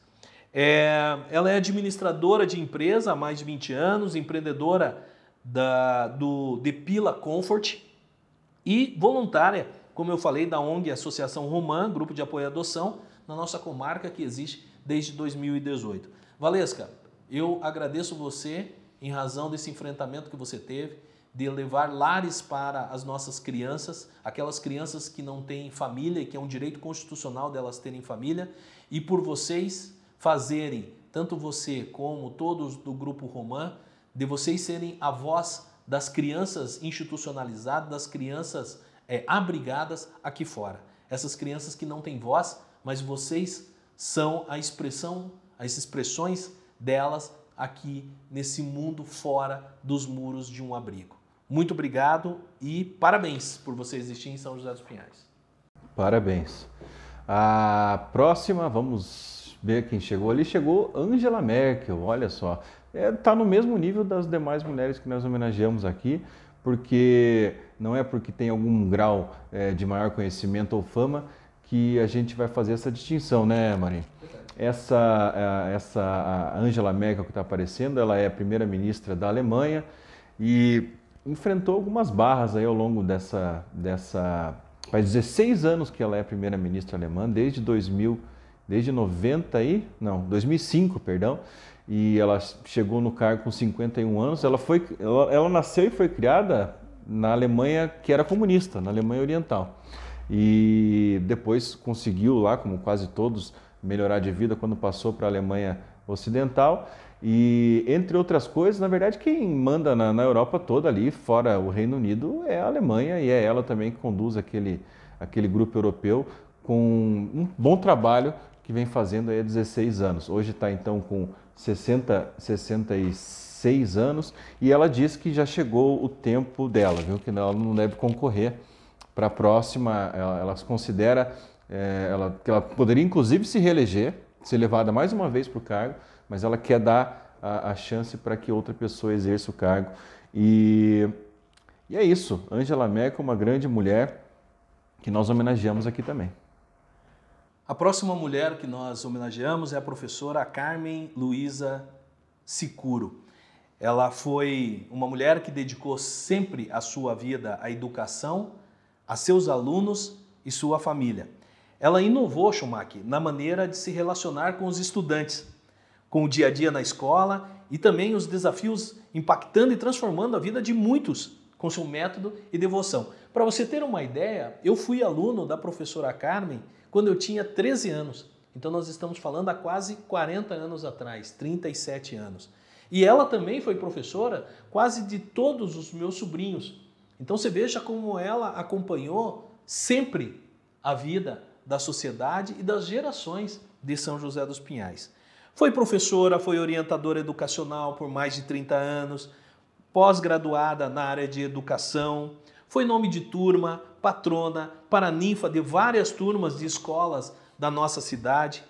É, ela é administradora de empresa há mais de 20 anos, empreendedora da, do Depila Comfort e voluntária, como eu falei, da ONG Associação Romã, grupo de apoio à adoção, na nossa comarca que existe desde 2018. Valesca, eu agradeço você em razão desse enfrentamento que você teve, de levar lares para as nossas crianças, aquelas crianças que não têm família que é um direito constitucional delas terem família, e por vocês fazerem, tanto você como todos do grupo Romã, de vocês serem a voz das crianças institucionalizadas, das crianças é, abrigadas aqui fora. Essas crianças que não têm voz, mas vocês são a expressão, as expressões delas aqui nesse mundo fora dos muros de um abrigo. Muito obrigado e parabéns por você existir em São José dos Pinhais. Parabéns. A próxima, vamos ver quem chegou ali. Chegou Angela Merkel, olha só. Está é, tá no mesmo nível das demais mulheres que nós homenageamos aqui, porque não é porque tem algum grau é, de maior conhecimento ou fama que a gente vai fazer essa distinção, né, Marinho? Essa, essa Angela Merkel que está aparecendo, ela é primeira-ministra da Alemanha e enfrentou algumas barras aí ao longo dessa, dessa faz 16 anos que ela é primeira-ministra alemã, desde 2000, desde 90 e não, 2005, perdão, e ela chegou no cargo com 51 anos. Ela foi, ela, ela nasceu e foi criada na Alemanha que era comunista, na Alemanha Oriental, e depois conseguiu lá, como quase todos, melhorar de vida quando passou para a Alemanha Ocidental. E, entre outras coisas, na verdade, quem manda na, na, Europa toda ali, fora o Reino Unido, é a Alemanha e é ela também que conduz aquele, aquele grupo europeu com um bom trabalho que vem fazendo aí há 16 anos. Hoje está então com 60, 66 anos e ela diz que já chegou o tempo dela, viu? que ela não deve concorrer para a próxima. Ela, ela considera é, ela, que ela poderia inclusive se reeleger, ser levada mais uma vez para o cargo, mas ela quer dar a, a chance para que outra pessoa exerça o cargo. E, e é isso. Angela Merkel, uma grande mulher que nós homenageamos aqui também. A próxima mulher que nós homenageamos é a professora Carmen Luiza Sicuro. Ela foi uma mulher que dedicou sempre a sua vida à educação, a seus alunos e sua família. Ela inovou, Schumacher, na maneira de se relacionar com os estudantes, com o dia a dia na escola e também os desafios impactando e transformando a vida de muitos com seu método e devoção. Para você ter uma ideia, eu fui aluno da professora Carmen quando eu tinha 13 anos. Então nós estamos falando há quase 40 anos atrás, 37 anos. E ela também foi professora quase de todos os meus sobrinhos. Então você veja como ela acompanhou sempre a vida da sociedade e das gerações de São José dos Pinhais. Foi professora, foi orientadora educacional por mais de 30 anos, pós-graduada na área de educação, foi nome de turma, patrona, paraninfa de várias turmas de escolas da nossa cidade.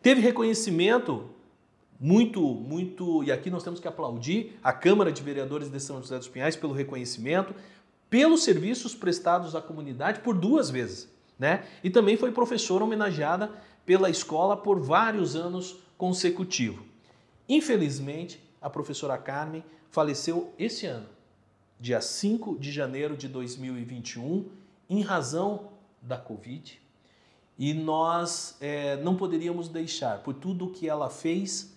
Teve reconhecimento muito, muito, e aqui nós temos que aplaudir a Câmara de Vereadores de São José dos Pinhais pelo reconhecimento, pelos serviços prestados à comunidade por duas vezes, né? E também foi professora homenageada pela escola por vários anos consecutivos. Infelizmente, a professora Carmen faleceu esse ano, dia 5 de janeiro de 2021, em razão da Covid. E nós é, não poderíamos deixar, por tudo que ela fez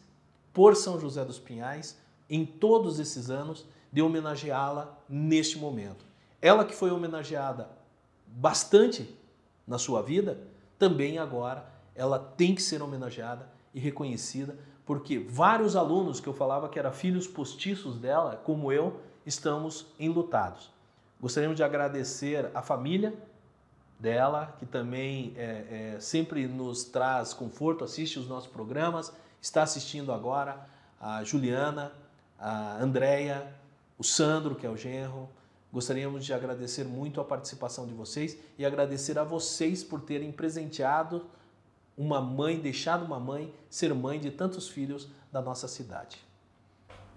por São José dos Pinhais, em todos esses anos, de homenageá-la neste momento. Ela que foi homenageada bastante na sua vida, também agora ela tem que ser homenageada e reconhecida, porque vários alunos que eu falava que eram filhos postiços dela, como eu, estamos enlutados. Gostaríamos de agradecer a família dela, que também é, é, sempre nos traz conforto, assiste os nossos programas, está assistindo agora a Juliana, a Andréia, o Sandro, que é o genro. Gostaríamos de agradecer muito a participação de vocês e agradecer a vocês por terem presenteado uma mãe, deixado uma mãe ser mãe de tantos filhos da nossa cidade.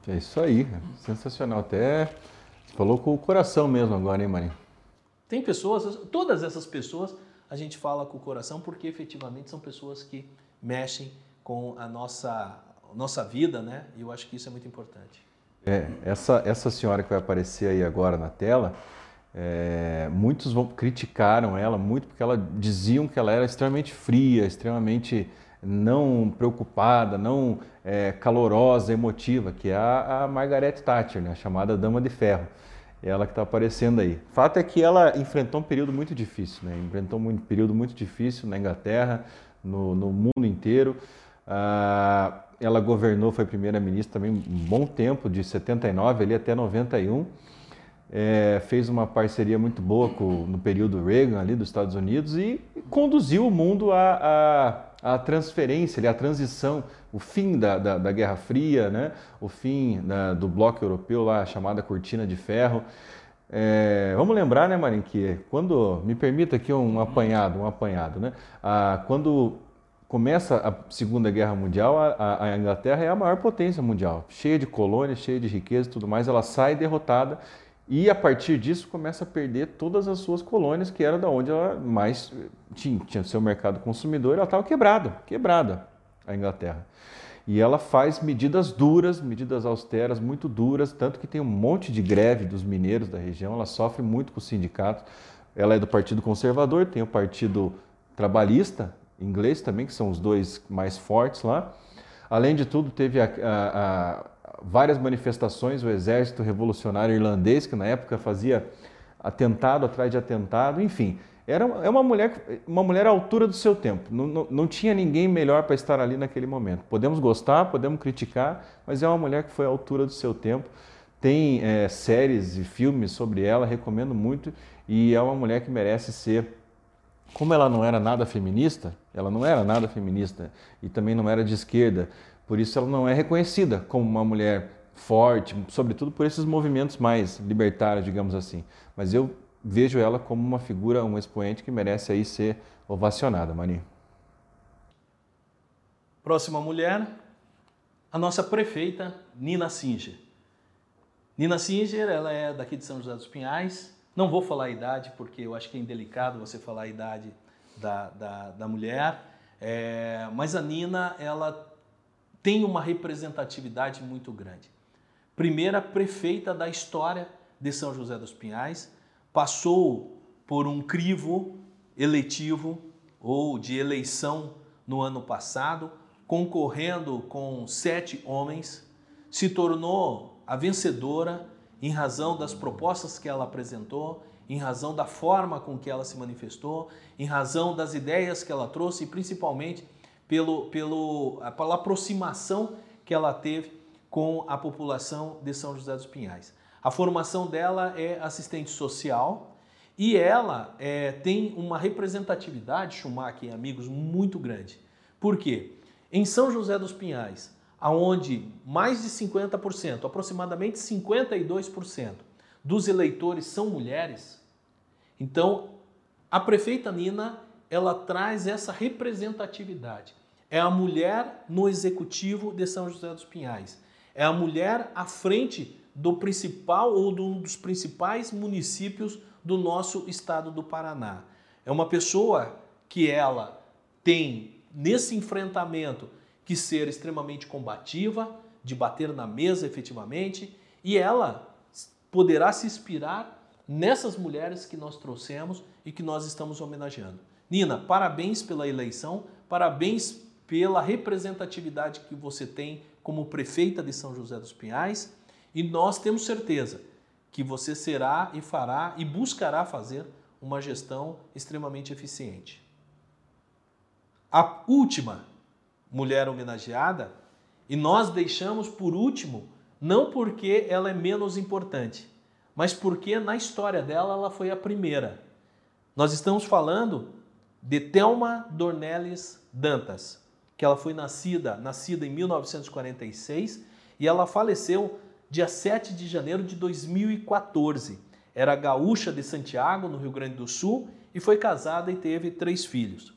É isso aí, sensacional. Até falou com o coração mesmo agora, hein, Marinho? Tem pessoas, todas essas pessoas a gente fala com o coração porque efetivamente são pessoas que mexem com a nossa, nossa vida, né? E eu acho que isso é muito importante. É, essa, essa senhora que vai aparecer aí agora na tela, é, muitos vão, criticaram ela muito porque ela diziam que ela era extremamente fria, extremamente não preocupada, não é, calorosa, emotiva, que é a, a Margaret Thatcher, né, a chamada Dama de Ferro. É ela que está aparecendo aí. Fato é que ela enfrentou um período muito difícil, né? enfrentou um período muito difícil na Inglaterra, no, no mundo inteiro. Ah, ela governou, foi primeira-ministra também um bom tempo, de 79 ali até 91. É, fez uma parceria muito boa com, no período Reagan ali dos Estados Unidos e conduziu o mundo à, transferência, à transição, o fim da, da, da Guerra Fria, né? o fim da, do bloco europeu, lá, a chamada Cortina de Ferro. É, vamos lembrar, né, Marim, que quando, me permita aqui um apanhado, um apanhado, né? Ah, quando começa a Segunda Guerra Mundial, a, a, Inglaterra é a maior potência mundial, cheia de colônias, cheia de riqueza e tudo mais, ela sai derrotada e a partir disso começa a perder todas as suas colônias, que era da onde ela mais tinha, tinha seu mercado consumidor, ela estava quebrada, quebrada a Inglaterra. E ela faz medidas duras, medidas austeras, muito duras, tanto que tem um monte de greve dos mineiros da região, ela sofre muito com os sindicatos. Ela é do Partido Conservador, tem o Partido Trabalhista inglês também, que são os dois mais fortes lá. Além de tudo, teve a, a, a, várias manifestações, o Exército Revolucionário Irlandês, que na época fazia atentado atrás de atentado, enfim. Era é uma mulher, uma mulher à altura do seu tempo. Não, não, não tinha ninguém melhor para estar ali naquele momento. Podemos gostar, podemos criticar, mas é uma mulher que foi à altura do seu tempo. Tem é, séries e filmes sobre ela, recomendo muito. E é uma mulher que merece ser. Como ela não era nada feminista, ela não era nada feminista e também não era de esquerda, por isso ela não é reconhecida como uma mulher forte, sobretudo por esses movimentos mais libertários, digamos assim. Mas eu vejo ela como uma figura, um expoente que merece aí ser ovacionada, Mani. Próxima mulher, a nossa prefeita Nina Singer. Nina Singer, ela é daqui de São José dos Pinhais. Não vou falar a idade, porque eu acho que é indelicado você falar a idade da, da, da mulher. É, mas a Nina, ela tem uma representatividade muito grande. Primeira prefeita da história de São José dos Pinhais, passou por um crivo eletivo ou de eleição no ano passado, concorrendo com sete homens, se tornou a vencedora em razão das propostas que ela apresentou, em razão da forma com que ela se manifestou, em razão das ideias que ela trouxe e principalmente pelo, pelo, pela aproximação que ela teve com a população de São José dos Pinhais. A formação dela é assistente social e ela é, tem uma representatividade, Schumacher, amigos, muito grande. Por quê? Em São José dos Pinhais, aonde mais de 50%, aproximadamente 52% dos eleitores são mulheres, então a prefeita Nina, ela traz essa representatividade. É a mulher no executivo de São José dos Pinhais. É a mulher à frente do principal ou de um dos principais municípios do nosso estado do Paraná. É uma pessoa que ela tem nesse enfrentamento que ser extremamente combativa, de bater na mesa efetivamente, e ela poderá se inspirar nessas mulheres que nós trouxemos e que nós estamos homenageando. Nina, parabéns pela eleição, parabéns pela representatividade que você tem como prefeita de São José dos Pinhais e nós temos certeza que você será e fará e buscará fazer uma gestão extremamente eficiente. A última mulher homenageada, e nós deixamos por último, não porque ela é menos importante, mas porque na história dela ela foi a primeira. Nós estamos falando de Thelma Dornelles Dantas, que ela foi nascida, nascida em 1946 e ela faleceu dia 7 de janeiro de 2014. Era gaúcha de Santiago, no Rio Grande do Sul, e foi casada e teve três filhos.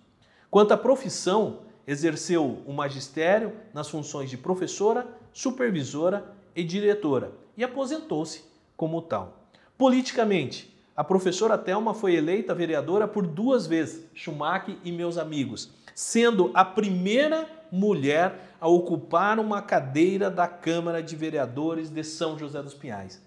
Quanto à profissão, exerceu o magistério nas funções de professora, supervisora e diretora e aposentou-se como tal. Politicamente, a professora Thelma foi eleita vereadora por duas vezes, Schumacher e meus amigos, sendo a primeira mulher a ocupar uma cadeira da Câmara de Vereadores de São José dos Pinhais.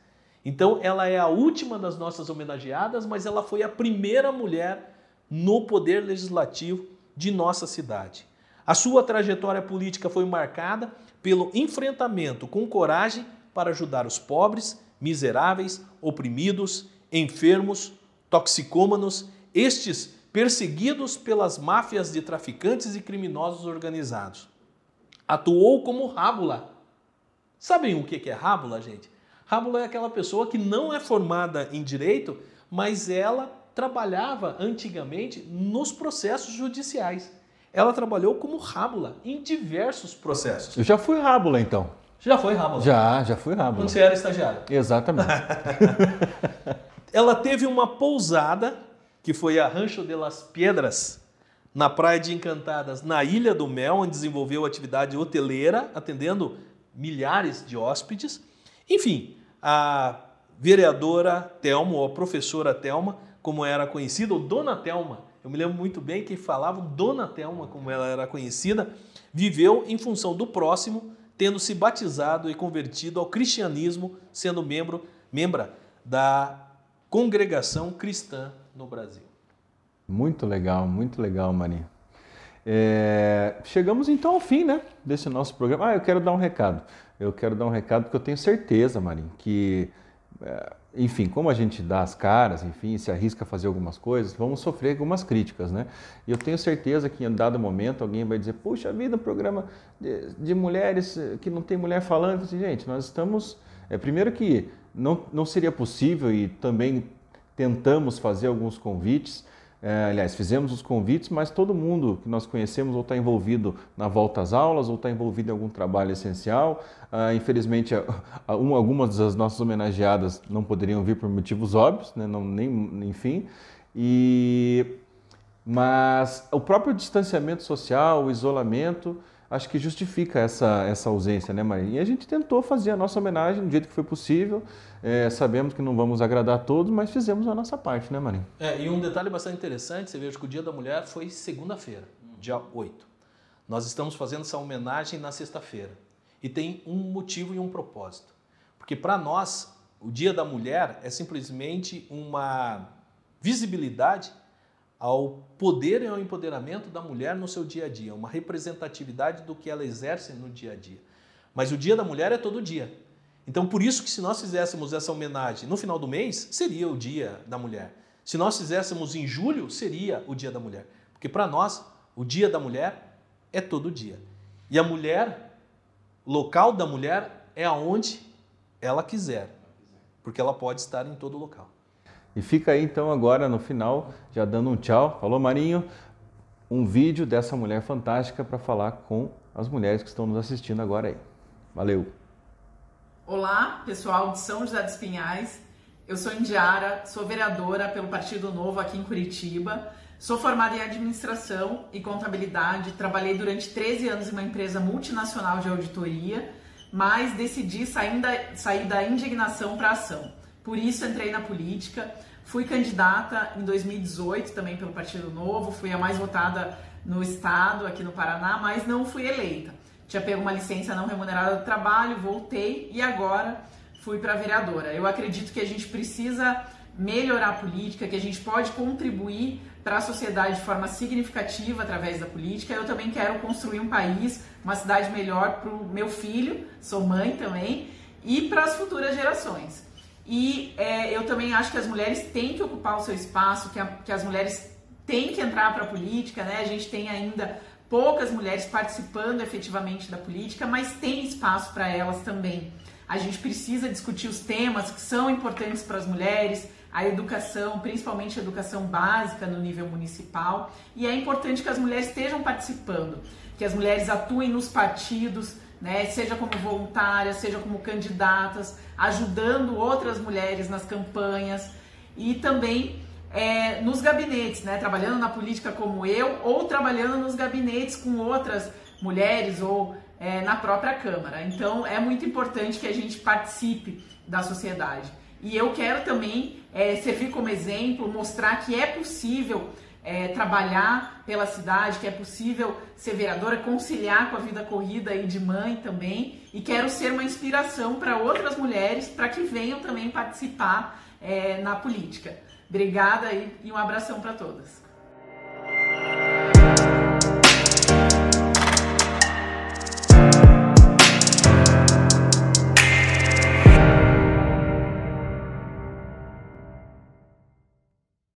Então, ela é a última das nossas homenageadas, mas ela foi a primeira mulher no poder legislativo de nossa cidade. A sua trajetória política foi marcada pelo enfrentamento com coragem para ajudar os pobres, miseráveis, oprimidos, enfermos, toxicômanos, estes perseguidos pelas máfias de traficantes e criminosos organizados. atuou como rábula. Sabem o que é rábula, gente? Rábula é aquela pessoa que não é formada em direito, mas ela trabalhava antigamente nos processos judiciais. Ela trabalhou como rábula em diversos processos. Eu já fui rábula então. Já foi rábula? Já, já fui rábula. Quando você era estagiário? Exatamente. ela teve uma pousada, que foi a Rancho de las Piedras, na Praia de Encantadas, na Ilha do Mel, onde desenvolveu atividade hoteleira, atendendo milhares de hóspedes. Enfim, a vereadora Telma, ou a professora Telma, como era conhecida, ou Dona Telma, eu me lembro muito bem que falavam Dona Telma, como ela era conhecida, viveu em função do próximo, tendo se batizado e convertido ao cristianismo, sendo membro, membra da congregação cristã no Brasil. Muito legal, muito legal, Maria. É, chegamos então ao fim né, desse nosso programa. Ah, eu quero dar um recado. Eu quero dar um recado porque eu tenho certeza, Marinho, que, enfim, como a gente dá as caras, enfim, se arrisca a fazer algumas coisas, vamos sofrer algumas críticas, né? E eu tenho certeza que em dado momento alguém vai dizer: puxa vida, um programa de, de mulheres que não tem mulher falando. Assim, gente, nós estamos. É, primeiro que não, não seria possível e também tentamos fazer alguns convites é, aliás, fizemos os convites, mas todo mundo que nós conhecemos ou está envolvido na volta às aulas ou está envolvido em algum trabalho essencial. Ah, infelizmente, algumas das nossas homenageadas não poderiam vir por motivos óbvios, né? não, nem, enfim. E, mas o próprio distanciamento social, o isolamento, acho que justifica essa, essa ausência, né, Maria? E a gente tentou fazer a nossa homenagem do jeito que foi possível. É, sabemos que não vamos agradar a todos, mas fizemos a nossa parte, né, Maria? É, e um detalhe bastante interessante, você veja que o Dia da Mulher foi segunda-feira, dia 8. Nós estamos fazendo essa homenagem na sexta-feira. E tem um motivo e um propósito. Porque para nós, o Dia da Mulher é simplesmente uma visibilidade ao poder e ao empoderamento da mulher no seu dia a dia, uma representatividade do que ela exerce no dia a dia. Mas o Dia da Mulher é todo dia. Então, por isso que se nós fizéssemos essa homenagem no final do mês, seria o Dia da Mulher. Se nós fizéssemos em julho, seria o Dia da Mulher. Porque para nós, o Dia da Mulher é todo dia. E a mulher, local da mulher, é aonde ela quiser. Porque ela pode estar em todo local. E fica aí então agora no final, já dando um tchau. Falou Marinho, um vídeo dessa mulher fantástica para falar com as mulheres que estão nos assistindo agora aí. Valeu! Olá, pessoal de São José dos Pinhais. Eu sou Indiara, sou vereadora pelo Partido Novo aqui em Curitiba. Sou formada em administração e contabilidade. Trabalhei durante 13 anos em uma empresa multinacional de auditoria, mas decidi sair da, sair da indignação para a ação. Por isso entrei na política. Fui candidata em 2018 também pelo Partido Novo, fui a mais votada no estado, aqui no Paraná, mas não fui eleita. Tinha pego uma licença não remunerada do trabalho, voltei e agora fui para vereadora. Eu acredito que a gente precisa melhorar a política, que a gente pode contribuir para a sociedade de forma significativa através da política. Eu também quero construir um país, uma cidade melhor para o meu filho, sou mãe também, e para as futuras gerações. E é, eu também acho que as mulheres têm que ocupar o seu espaço, que, a, que as mulheres têm que entrar para a política, né? A gente tem ainda poucas mulheres participando efetivamente da política, mas tem espaço para elas também. A gente precisa discutir os temas que são importantes para as mulheres, a educação, principalmente a educação básica no nível municipal, e é importante que as mulheres estejam participando, que as mulheres atuem nos partidos, né, seja como voluntárias, seja como candidatas, ajudando outras mulheres nas campanhas e também é, nos gabinetes, né, trabalhando na política como eu ou trabalhando nos gabinetes com outras mulheres ou é, na própria Câmara. Então é muito importante que a gente participe da sociedade. E eu quero também é, servir como exemplo, mostrar que é possível é, trabalhar pela cidade, que é possível ser vereadora, conciliar com a vida corrida e de mãe também. E quero ser uma inspiração para outras mulheres para que venham também participar é, na política. Obrigada e, e um abração para todas.